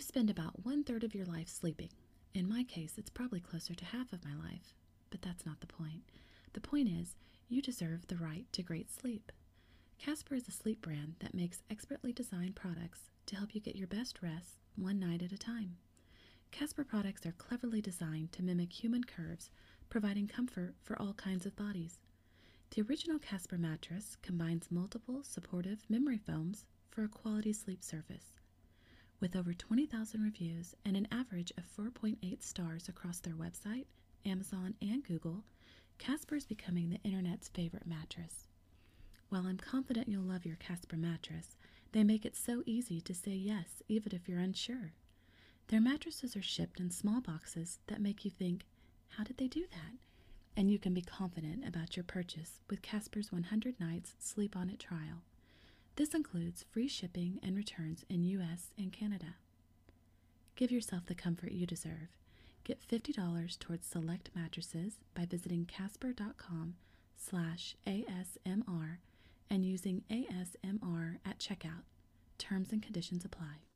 You spend about one third of your life sleeping. In my case, it's probably closer to half of my life. But that's not the point. The point is, you deserve the right to great sleep. Casper is a sleep brand that makes expertly designed products to help you get your best rest one night at a time. Casper products are cleverly designed to mimic human curves, providing comfort for all kinds of bodies. The original Casper mattress combines multiple supportive memory foams for a quality sleep surface. With over 20,000 reviews and an average of 4.8 stars across their website, Amazon, and Google, Casper is becoming the internet's favorite mattress. While I'm confident you'll love your Casper mattress, they make it so easy to say yes even if you're unsure. Their mattresses are shipped in small boxes that make you think, how did they do that? And you can be confident about your purchase with Casper's 100 Nights Sleep On It trial. This includes free shipping and returns in US and Canada. Give yourself the comfort you deserve. Get $50 towards select mattresses by visiting casper.com slash ASMR and using ASMR at checkout. Terms and conditions apply.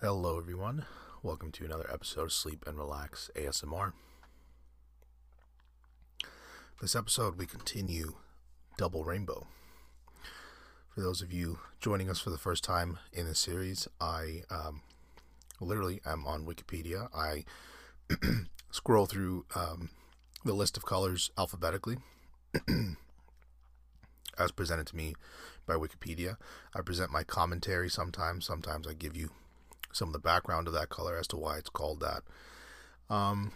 Hello, everyone. Welcome to another episode of Sleep and Relax ASMR. This episode, we continue Double Rainbow. For those of you joining us for the first time in this series, I um, literally am on Wikipedia. I scroll through um, the list of colors alphabetically as presented to me by Wikipedia. I present my commentary sometimes. Sometimes I give you some of the background of that color as to why it's called that. Um,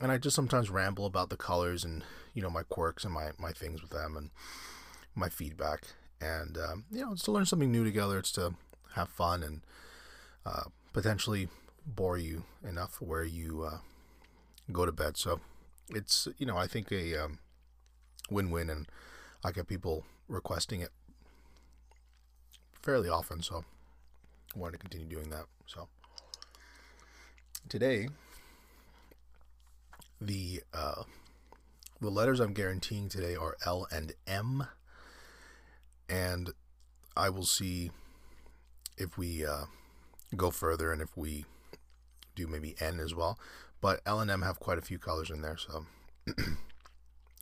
and I just sometimes ramble about the colors and you know my quirks and my my things with them and my feedback. And um, you know, it's to learn something new together. It's to have fun and uh, potentially bore you enough where you uh, go to bed. So it's you know I think a um, win-win, and I get people requesting it fairly often. So I wanted to continue doing that. So today, the uh, the letters I'm guaranteeing today are L and M, and I will see if we uh, go further and if we do maybe N as well. But L and M have quite a few colors in there, so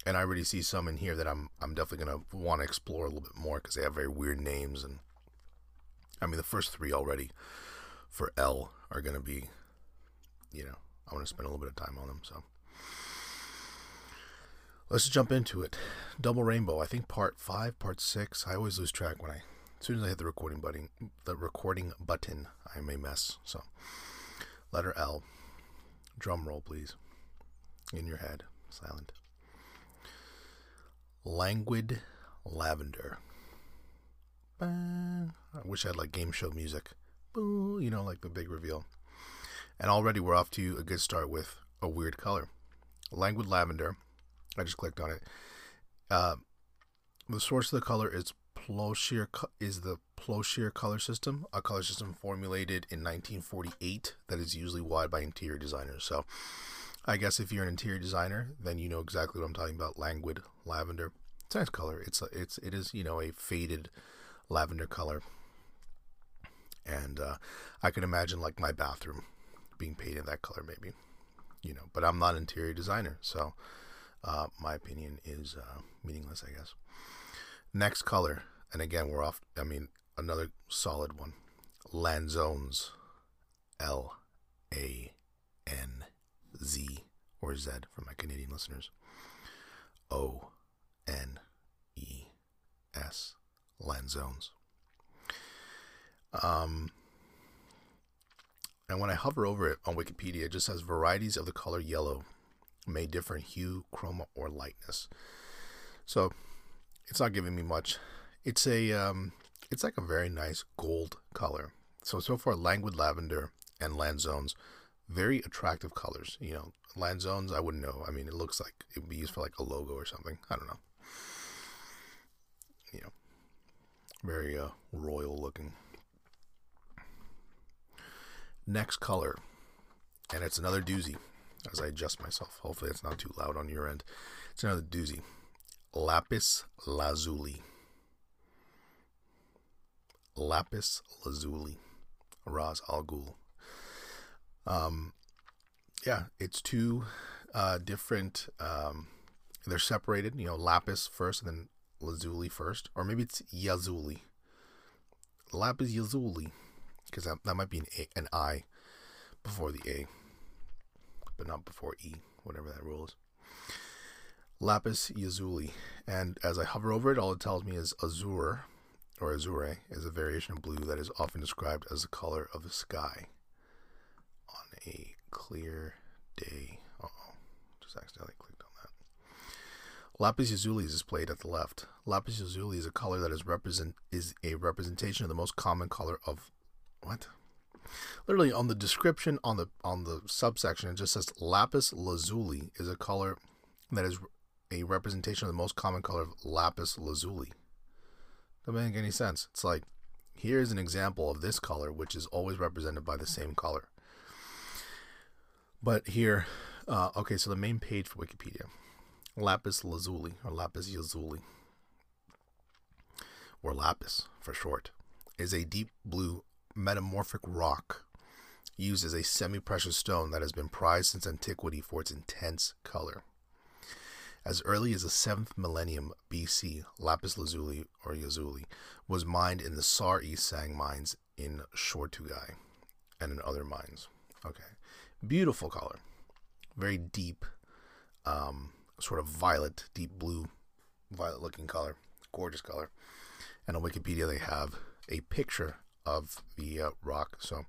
and I already see some in here that I'm I'm definitely gonna want to explore a little bit more because they have very weird names and I mean the first three already for L are gonna be, you know, I want to spend a little bit of time on them. So let's jump into it. Double Rainbow. I think part five, part six. I always lose track when I as soon as I hit the recording button. The recording button, I may mess. So letter L. Drum roll, please. In your head, silent. Languid Lavender. I wish I had like game show music. Boo, you know, like the big reveal. And already we're off to a good start with a weird color. Languid Lavender. I just clicked on it. Uh, the source of the color is Plochere is the Plochere color system, a color system formulated in 1948 that is usually wide by interior designers. So I guess if you're an interior designer, then you know exactly what I'm talking about. Languid lavender. It's a nice color. It's a, it's it is you know a faded lavender color, and uh, I can imagine like my bathroom being painted that color maybe, you know. But I'm not an interior designer, so uh, my opinion is uh, meaningless, I guess. Next color, and again we're off. I mean another solid one. Lanzones. L A N Z or Z for my Canadian listeners. O N E S Lanzones. Um, and when I hover over it on Wikipedia, it just says varieties of the color yellow may differ in hue, chroma, or lightness. So it's not giving me much. It's a um, it's like a very nice gold color. So so far, languid lavender and lanzones very attractive colors. You know, land zones, I wouldn't know. I mean, it looks like it would be used for like a logo or something. I don't know. You know, very uh, royal looking. Next color, and it's another doozy as I adjust myself. Hopefully, it's not too loud on your end. It's another doozy. Lapis lazuli. Lapis lazuli. Ras Al Ghul. Um, yeah, it's two uh, different. Um, they're separated. You know, lapis first, and then lazuli first, or maybe it's yazuli. Lapis lazuli, because that, that might be an, a, an I before the A, but not before E, whatever that rule is. Lapis lazuli, and as I hover over it, all it tells me is azure, or azure, is a variation of blue that is often described as the color of the sky on a clear day. oh, just accidentally clicked on that. Lapis lazuli is displayed at the left. Lapis lazuli is a color that is represent is a representation of the most common color of what? Literally on the description on the on the subsection it just says lapis lazuli is a color that is a representation of the most common color of lapis lazuli. Doesn't make any sense. It's like here's an example of this color which is always represented by the same color. But here, uh, okay, so the main page for Wikipedia, lapis lazuli or lapis lazuli, or lapis for short, is a deep blue metamorphic rock used as a semi-precious stone that has been prized since antiquity for its intense color. As early as the 7th millennium BC, lapis lazuli or yazuli was mined in the Sar e Sang mines in Shortugai and in other mines. Okay. Beautiful color. Very deep, um, sort of violet, deep blue, violet looking color. Gorgeous color. And on Wikipedia, they have a picture of the uh, rock. So,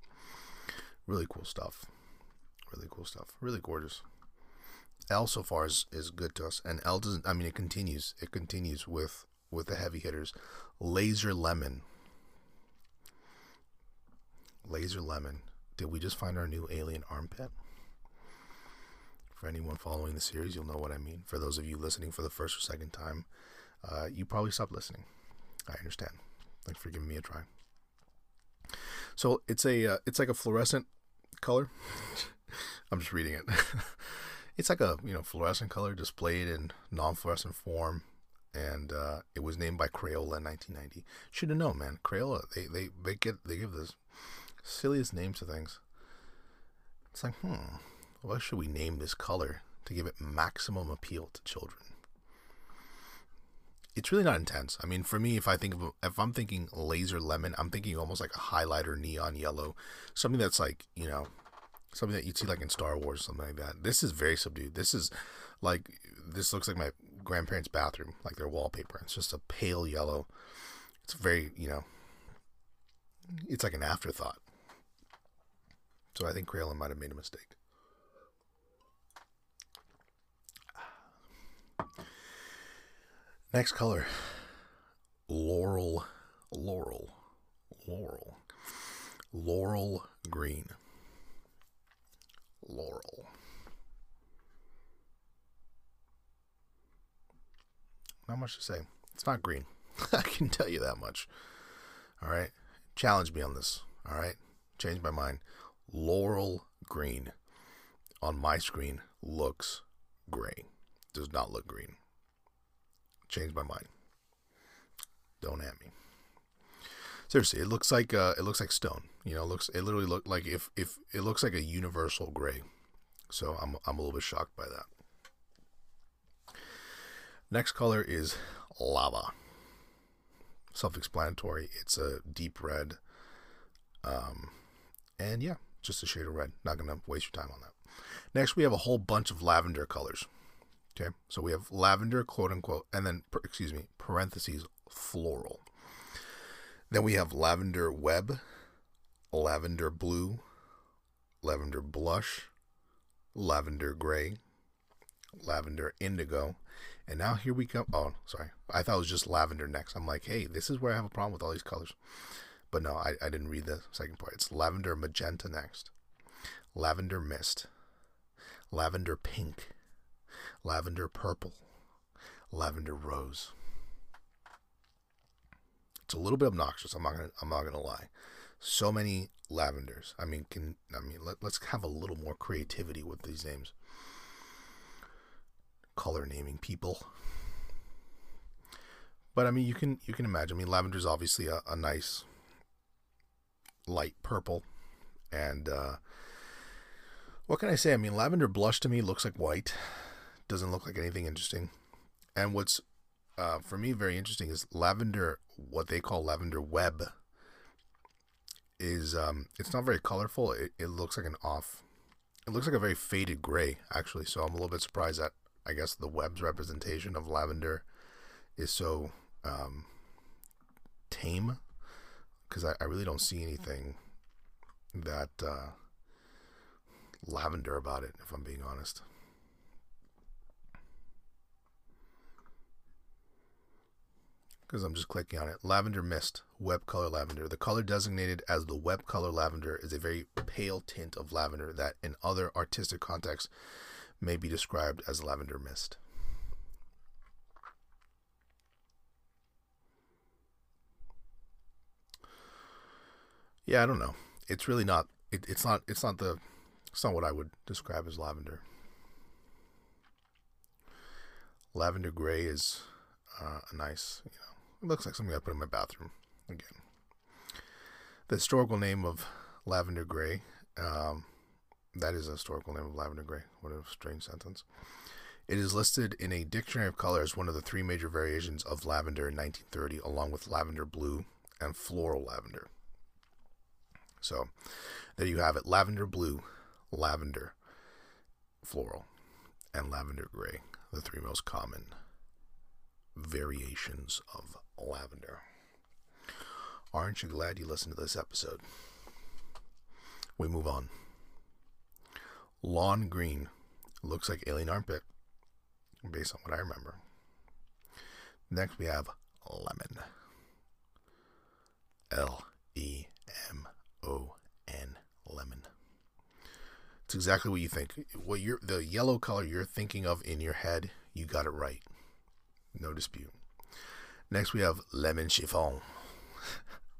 really cool stuff. Really cool stuff. Really gorgeous. L so far is, is good to us, and L doesn't. I mean, it continues. It continues with with the heavy hitters. Laser lemon. Laser lemon. Did we just find our new alien armpit? For anyone following the series, you'll know what I mean. For those of you listening for the first or second time, uh, you probably stopped listening. I understand. Thanks for giving me a try. So it's a uh, it's like a fluorescent color. I'm just reading it. it's like a you know fluorescent color displayed in non-fluorescent form, and uh, it was named by Crayola in 1990. Should have known, man. Crayola they they they get they give this silliest names to things. It's like, hmm, what should we name this color to give it maximum appeal to children? It's really not intense. I mean, for me, if I think of if I'm thinking laser lemon, I'm thinking almost like a highlighter neon yellow, something that's like you know, something that you'd see like in Star Wars, something like that. This is very subdued. This is like this looks like my grandparents' bathroom, like their wallpaper. It's just a pale yellow. It's very you know, it's like an afterthought. So I think Crayola might have made a mistake. Next color Laurel, Laurel, Laurel, Laurel green. Laurel. Not much to say. It's not green. I can tell you that much. All right. Challenge me on this. All right. Change my mind. Laurel green on my screen looks gray. Does not look green. Change my mind. Don't at me. Seriously, it looks like uh, it looks like stone. You know, it looks it literally looked like if if it looks like a universal gray. So I'm I'm a little bit shocked by that. Next color is lava. Self-explanatory. It's a deep red. Um, and yeah, just a shade of red. Not to waste your time on that. Next, we have a whole bunch of lavender colors. Okay, so we have lavender, quote unquote, and then, excuse me, parentheses, floral. Then we have lavender web, lavender blue, lavender blush, lavender gray, lavender indigo, and now here we come. Oh, sorry. I thought it was just lavender next. I'm like, hey, this is where I have a problem with all these colors. But no, I, I didn't read the second part. It's lavender magenta next. Lavender mist. Lavender pink. Lavender purple. Lavender rose. It's a little bit obnoxious. I'm not gonna I'm not gonna lie. So many lavenders. I mean, can I mean let, let's have a little more creativity with these names. Color naming people. But I mean, you can you can imagine. I mean, lavender is obviously a, a nice light purple. And uh, what can I say? I mean, lavender blush to me looks like white. Doesn't look like anything interesting. And what's uh, for me very interesting is lavender, what they call lavender web, is um, it's not very colorful. It, it looks like an off. It looks like a very faded gray, actually. So I'm a little bit surprised that I guess the web's representation of lavender is so um, tame because I, I really don't see anything that uh, lavender about it, if I'm being honest. Because I'm just clicking on it. Lavender Mist, web color lavender. The color designated as the web color lavender is a very pale tint of lavender that, in other artistic contexts, may be described as lavender mist. Yeah, I don't know. It's really not. It, it's not. It's not the. It's not what I would describe as lavender. Lavender gray is uh, a nice. You know, it looks like something I put in my bathroom. Again, the historical name of lavender gray. Um, that is a historical name of lavender gray. What a strange sentence. It is listed in a dictionary of color as one of the three major variations of lavender in 1930, along with lavender blue and floral lavender. So there you have it lavender blue, lavender, floral, and lavender gray, the three most common variations of lavender. Aren't you glad you listened to this episode? We move on. Lawn green looks like alien armpit, based on what I remember. Next, we have lemon. L E M O N lemon. It's exactly what you think. What you're the yellow color you're thinking of in your head, you got it right. No dispute. Next we have lemon chiffon.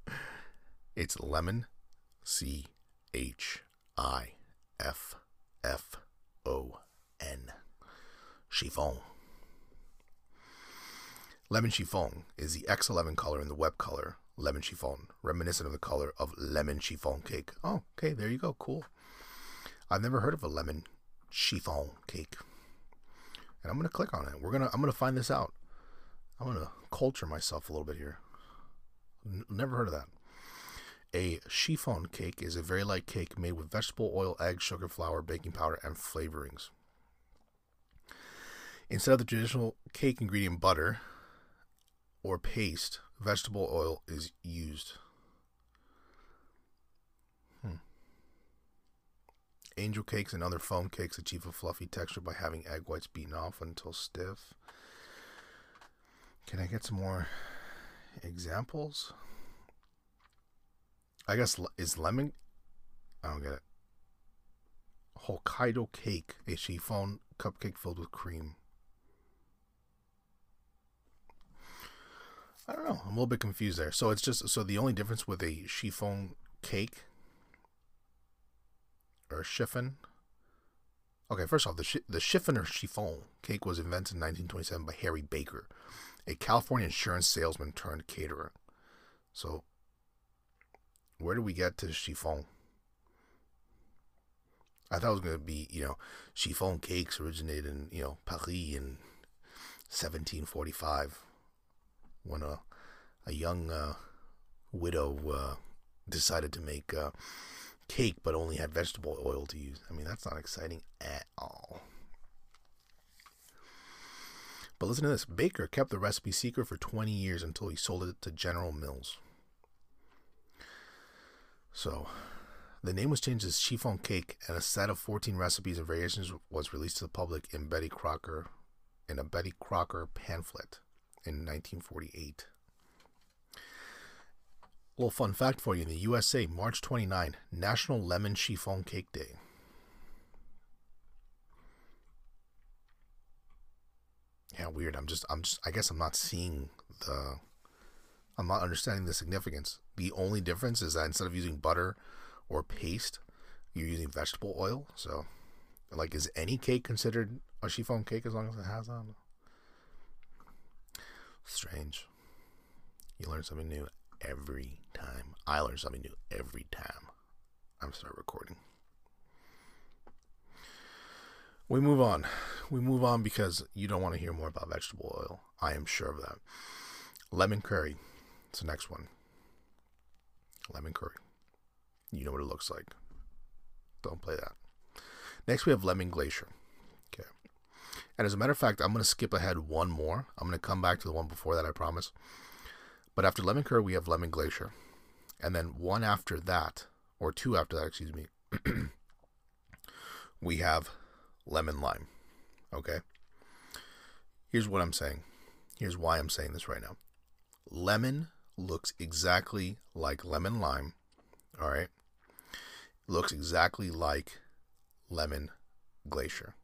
it's lemon C H I F F O N. Chiffon. Lemon chiffon is the X11 color in the web color lemon chiffon, reminiscent of the color of lemon chiffon cake. Oh, okay, there you go. Cool. I've never heard of a lemon chiffon cake. And I'm gonna click on it. We're gonna I'm gonna find this out. I'm gonna culture myself a little bit here. N- never heard of that. A chiffon cake is a very light cake made with vegetable oil, egg, sugar, flour, baking powder, and flavorings. Instead of the traditional cake ingredient butter or paste, vegetable oil is used. Hmm. Angel cakes and other foam cakes achieve a fluffy texture by having egg whites beaten off until stiff. Can I get some more examples? I guess is lemon. I don't get it. Hokkaido cake, a chiffon cupcake filled with cream. I don't know. I'm a little bit confused there. So it's just so the only difference with a chiffon cake or chiffon. Okay, first off, the the chiffon or chiffon cake was invented in 1927 by Harry Baker, a California insurance salesman turned caterer. So, where do we get to chiffon? I thought it was going to be, you know, chiffon cakes originated in, you know, Paris in 1745 when a a young uh, widow uh, decided to make uh, cake but only had vegetable oil to use. I mean, that's not exciting at all. But listen to this Baker kept the recipe secret for 20 years until he sold it to General Mills. So, the name was changed to chiffon cake, and a set of 14 recipes and variations was released to the public in Betty Crocker in a Betty Crocker pamphlet in 1948. Little fun fact for you in the USA, March 29, National Lemon Chiffon Cake Day. Yeah, weird. I'm just, I'm just, I guess I'm not seeing the, I'm not understanding the significance. The only difference is that instead of using butter or paste, you're using vegetable oil. So, like, is any cake considered a chiffon cake as long as it has on? Strange. You learn something new every time. I learn something new every time I start recording. We move on. We move on because you don't want to hear more about vegetable oil. I am sure of that. Lemon curry. It's the next one. Lemon curry. You know what it looks like. Don't play that. Next, we have lemon glacier. Okay. And as a matter of fact, I'm going to skip ahead one more. I'm going to come back to the one before that, I promise. But after lemon curry, we have lemon glacier. And then one after that, or two after that, excuse me, we have lemon lime. Okay? Here's what I'm saying. Here's why I'm saying this right now. Lemon looks exactly like lemon lime. All right? Looks exactly like lemon glacier.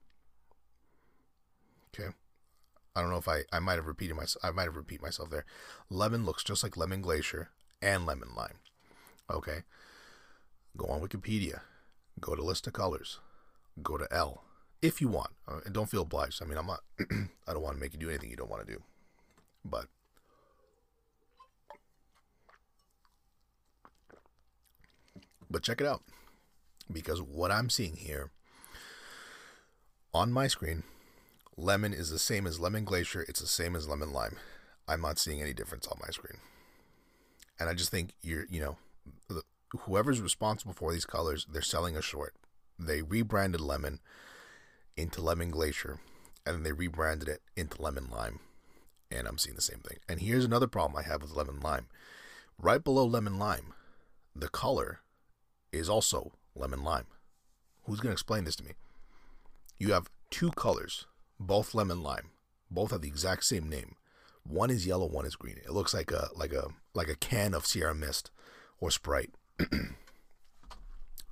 Okay? I don't know if I I might have repeated myself. I might have repeated myself there. Lemon looks just like lemon glacier and lemon lime. Okay? Go on Wikipedia. Go to list of colors. Go to L if you want. Uh, and don't feel obliged. I mean, I'm not. I don't want to make you do anything you don't want to do. But but check it out because what I'm seeing here on my screen, lemon is the same as lemon glacier. It's the same as lemon lime. I'm not seeing any difference on my screen, and I just think you're you know whoever's responsible for these colors, they're selling a short. They rebranded lemon into lemon glacier, and they rebranded it into lemon lime. And I'm seeing the same thing. And here's another problem I have with lemon lime. Right below lemon lime, the color is also lemon lime. Who's going to explain this to me? You have two colors, both lemon lime. Both have the exact same name. One is yellow, one is green. It looks like a like a like a can of Sierra Mist or Sprite.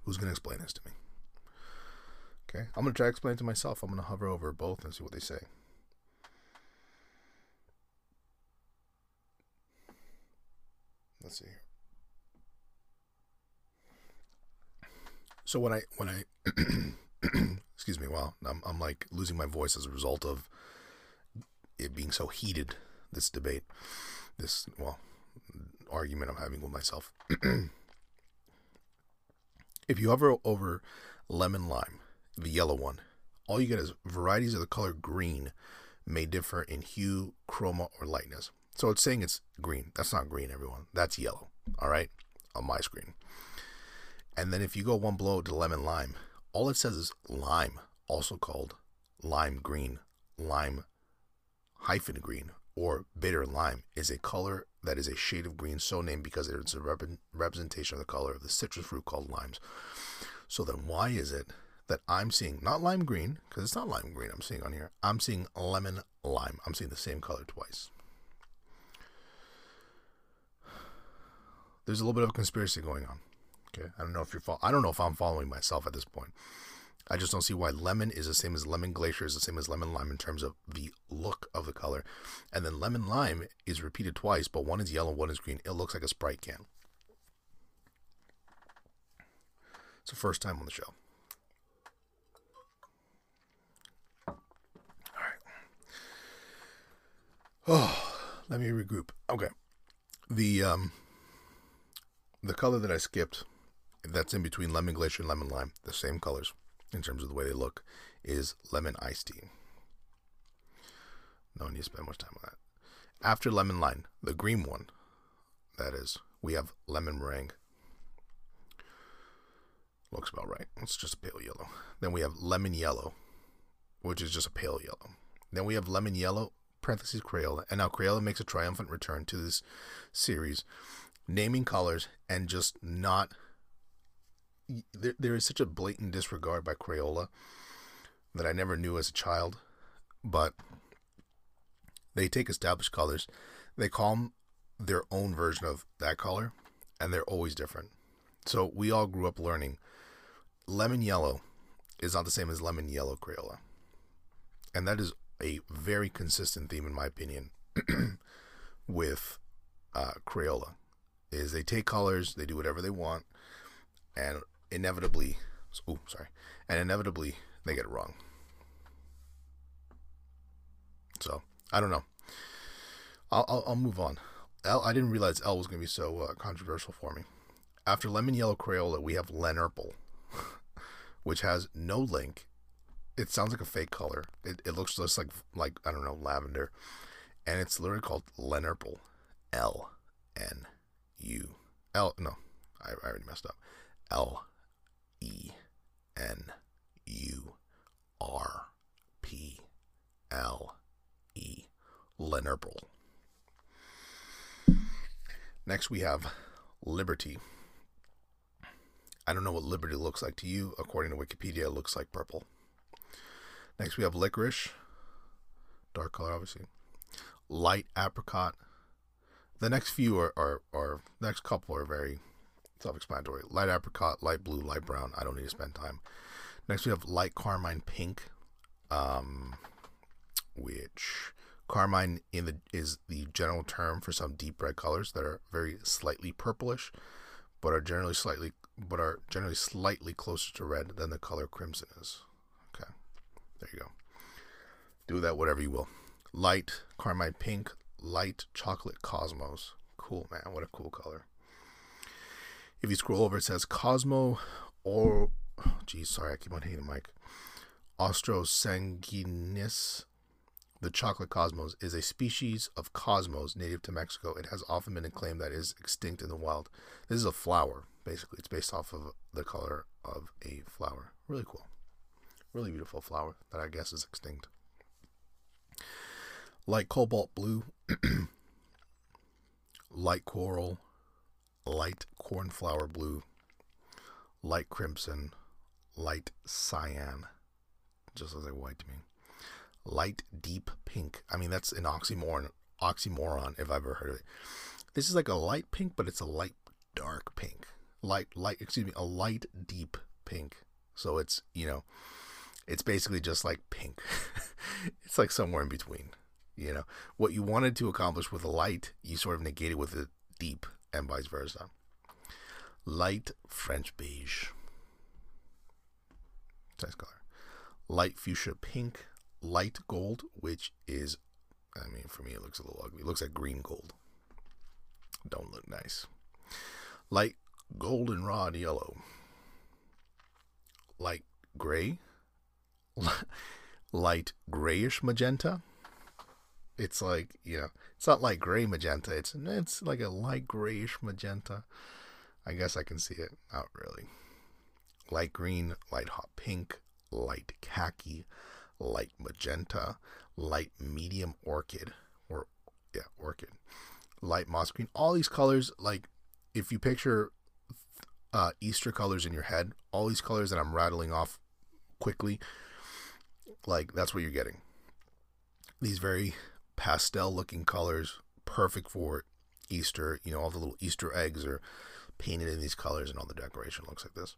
Who's going to explain this to me? Okay, I'm going to try to explain it to myself. I'm going to hover over both and see what they say. Let's see here. So when I when I excuse me, well, I'm I'm like losing my voice as a result of it being so heated. This debate, this well argument I'm having with myself. if you hover over lemon lime, the yellow one, all you get is varieties of the color green may differ in hue, chroma, or lightness. So it's saying it's green. That's not green, everyone. That's yellow. All right, on my screen. And then if you go one below to lemon lime, all it says is lime, also called lime green, lime hyphen green, or bitter lime, is a color that is a shade of green so named because it is a rep- representation of the color of the citrus fruit called limes. So then why is it that I'm seeing not lime green, because it's not lime green I'm seeing on here, I'm seeing lemon lime. I'm seeing the same color twice. There's a little bit of a conspiracy going on. Okay, I don't know if you're. Fo- I don't know if I'm following myself at this point. I just don't see why lemon is the same as lemon glacier is the same as lemon lime in terms of the look of the color, and then lemon lime is repeated twice, but one is yellow, one is green. It looks like a Sprite can. It's the first time on the show. All right. Oh, let me regroup. Okay. The um the color that I skipped that's in between lemon glacier and lemon lime, the same colors in terms of the way they look, is lemon iced tea. No need to spend much time on that. After lemon lime, the green one, that is, we have lemon meringue. Looks about right. It's just a pale yellow. Then we have lemon yellow, which is just a pale yellow. Then we have lemon yellow, parentheses Crayola. And now Crayola makes a triumphant return to this series, naming colors and just not there, there is such a blatant disregard by Crayola that I never knew as a child, but they take established colors, they call them their own version of that color, and they're always different. So we all grew up learning lemon yellow is not the same as lemon yellow Crayola. And that is a very consistent theme, in my opinion, with uh, Crayola. Is they take colors, they do whatever they want, and inevitably, oh, sorry, and inevitably they get it wrong. So I don't know. I'll, I'll, I'll move on. L. I didn't realize L was going to be so uh, controversial for me. After lemon yellow Crayola, we have Lenurple, which has no link. It sounds like a fake color. It, it looks just like like I don't know lavender, and it's literally called Lenurple. L N U L. No, I, I already messed up. L E N U R P L E. Lenurple. Next, we have Liberty. I don't know what Liberty looks like to you. According to Wikipedia, it looks like purple. Next, we have Licorice. Dark color, obviously. Light Apricot. The next few are, are, are next couple are very self explanatory. Light Apricot, Light Blue, Light Brown. I don't need to spend time. Next, we have Light Carmine Pink. Um, which carmine in the is the general term for some deep red colors that are very slightly purplish, but are generally slightly but are generally slightly closer to red than the color crimson is. Okay, there you go. Do that whatever you will. Light carmine pink, light chocolate cosmos. Cool man, what a cool color. If you scroll over, it says Cosmo or, oh, geez, sorry, I keep on hitting the mic. atrosanguineus the chocolate cosmos is a species of cosmos native to Mexico. It has often been claimed that it is extinct in the wild. This is a flower, basically. It's based off of the color of a flower. Really cool. Really beautiful flower that I guess is extinct. Light cobalt blue, light coral, light cornflower blue, light crimson, light cyan. Just as like white to me light deep pink. I mean, that's an oxymoron, oxymoron if I've ever heard of it. This is like a light pink, but it's a light dark pink. Light, light, excuse me, a light deep pink. So it's, you know, it's basically just like pink. it's like somewhere in between. You know, what you wanted to accomplish with a light, you sort of negated with a deep, and vice versa. Light French beige. Nice color. Light fuchsia pink light gold, which is, I mean, for me, it looks a little ugly. It looks like green gold. Don't look nice. Light goldenrod yellow. Light gray. light grayish magenta. It's like, you know, it's not like gray magenta. It's it's like a light grayish magenta. I guess I can see it. Not really. Light green, light hot pink, light khaki, light magenta, light medium orchid, or yeah, orchid, light moss green. All these colors, like if you picture uh, Easter colors in your head, all these colors that I'm rattling off quickly, like that's what you're getting. These very pastel looking colors, perfect for Easter. You know, all the little Easter eggs are painted in these colors, and all the decoration looks like this.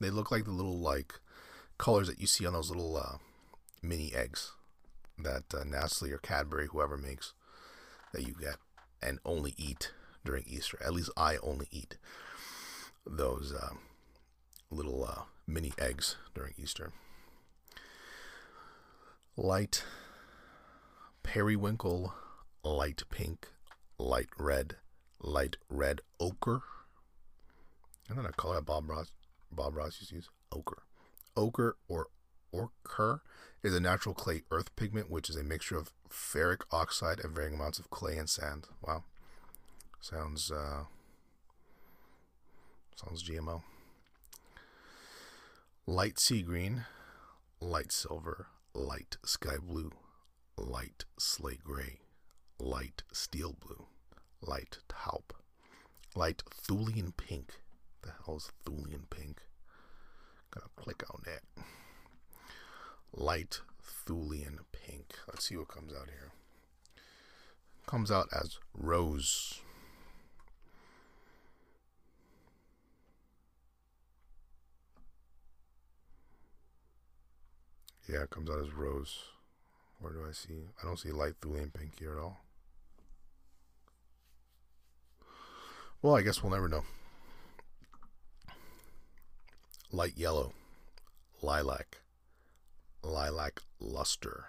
They look like the little like colors that you see on those little uh, mini eggs that uh, Nestle or Cadbury, whoever makes, that you get and only eat during Easter. At least I only eat those uh, little uh, mini eggs during Easter. Light periwinkle, light pink, light red, light red ochre. And then a color Bob Ross Bob Ross used to use ochre. Ochre or ochre is a natural clay earth pigment, which is a mixture of ferric oxide and varying amounts of clay and sand. Wow, sounds uh, sounds GMO. Light sea green, light silver, light sky blue, light slate gray, light steel blue, light taupe, light thulian pink. The hell is thulian pink? Gonna click on that light Thulian pink. Let's see what comes out here. Comes out as rose. Yeah, it comes out as rose. Where do I see? I don't see light Thulian pink here at all. Well, I guess we'll never know. Light yellow, lilac, lilac luster.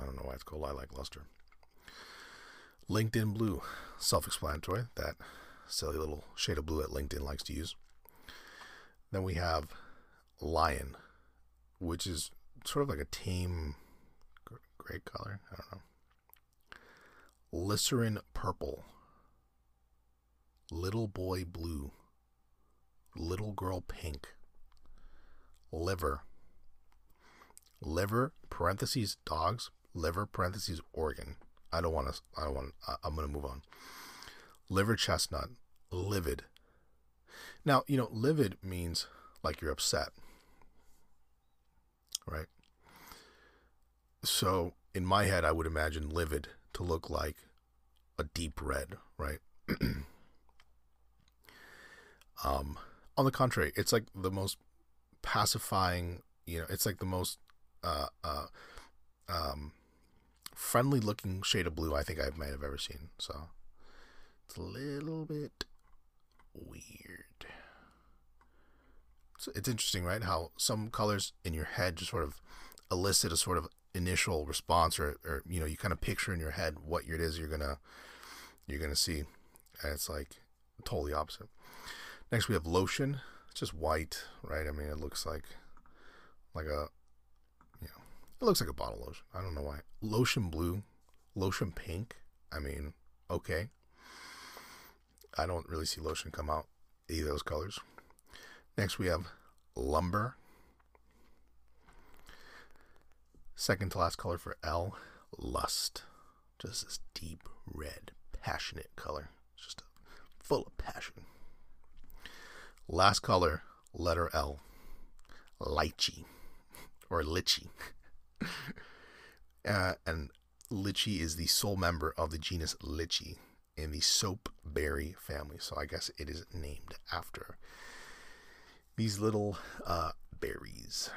I don't know why it's called Lilac Luster. LinkedIn Blue, self explanatory. That silly little shade of blue that LinkedIn likes to use. Then we have Lion, which is sort of like a tame gray color. I don't know. Liseran Purple. Little Boy Blue. Little Girl Pink. Liver. Liver, parentheses, dogs, liver, parentheses, organ. I don't want to, I don't want, I'm going to move on. Liver chestnut, livid. Now, you know, livid means like you're upset, right? So in my head, I would imagine livid to look like a deep red, right? um, on the contrary, it's like the most pacifying, you know, it's like the most uh, uh, um, friendly looking shade of blue I think I might have ever seen. So it's a little bit weird. So it's interesting, right? How some colors in your head just sort of elicit a sort of initial response, or, or you know, you kind of picture in your head what it is you're gonna you're gonna see, and it's like totally opposite. Next, we have lotion. It's just white, right? I mean, it looks like like a you know, it looks like a bottle lotion. I don't know why. Lotion blue, lotion pink. I mean, okay. I don't really see lotion come out either of those colors. Next, we have lumber. Second to last color for L, lust. Just this deep red, passionate color. Just full of passion. Last color, letter L, lychee or litchi. uh, and litchi is the sole member of the genus Lychee in the soapberry family. So I guess it is named after these little uh, berries.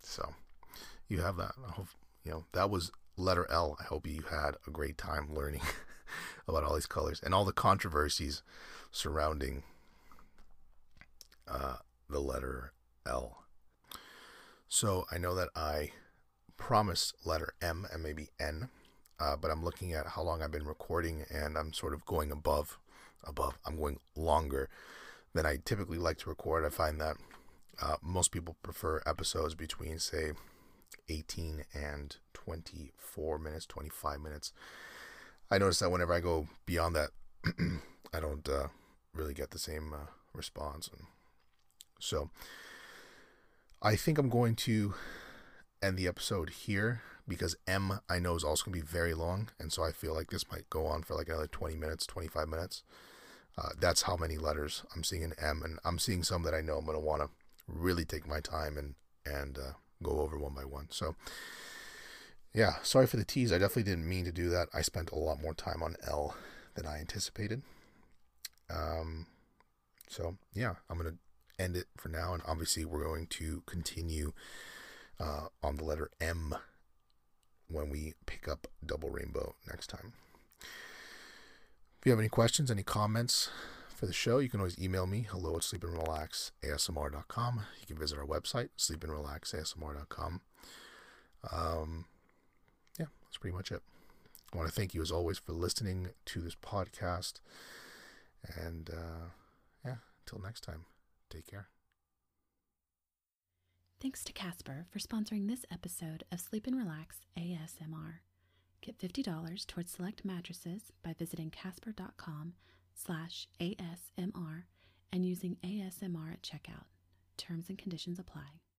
So you have that. I hope you know that was letter L. I hope you had a great time learning about all these colors and all the controversies surrounding uh, the letter L. So I know that I promised letter M and maybe N, uh, but I'm looking at how long I've been recording and I'm sort of going above, above. I'm going longer than I typically like to record. I find that uh, most people prefer episodes between, say, 18 and 24 minutes, 25 minutes. I notice that whenever I go beyond that, I don't uh, really get the same uh, response. And so I think I'm going to end the episode here because M I know is also going to be very long. And so I feel like this might go on for like another 20 minutes, 25 minutes. Uh, that's how many letters I'm seeing in M. And I'm seeing some that I know I'm going to want to really take my time and and uh, go over one by one. So yeah, sorry for the tease. I definitely didn't mean to do that. I spent a lot more time on L than I anticipated. Um, so yeah, I'm gonna end it for now, and obviously we're going to continue uh, on the letter M when we pick up Double Rainbow next time. If you have any questions, any comments, for the show, you can always email me, hello at sleepandrelaxasmr.com. You can visit our website, sleepandrelaxasmr.com. Um, yeah, that's pretty much it. I want to thank you as always for listening to this podcast. And uh, yeah, until next time, take care. Thanks to Casper for sponsoring this episode of Sleep and Relax ASMR. Get $50 towards select mattresses by visiting casper.com slash ASMR and using ASMR at checkout. Terms and conditions apply.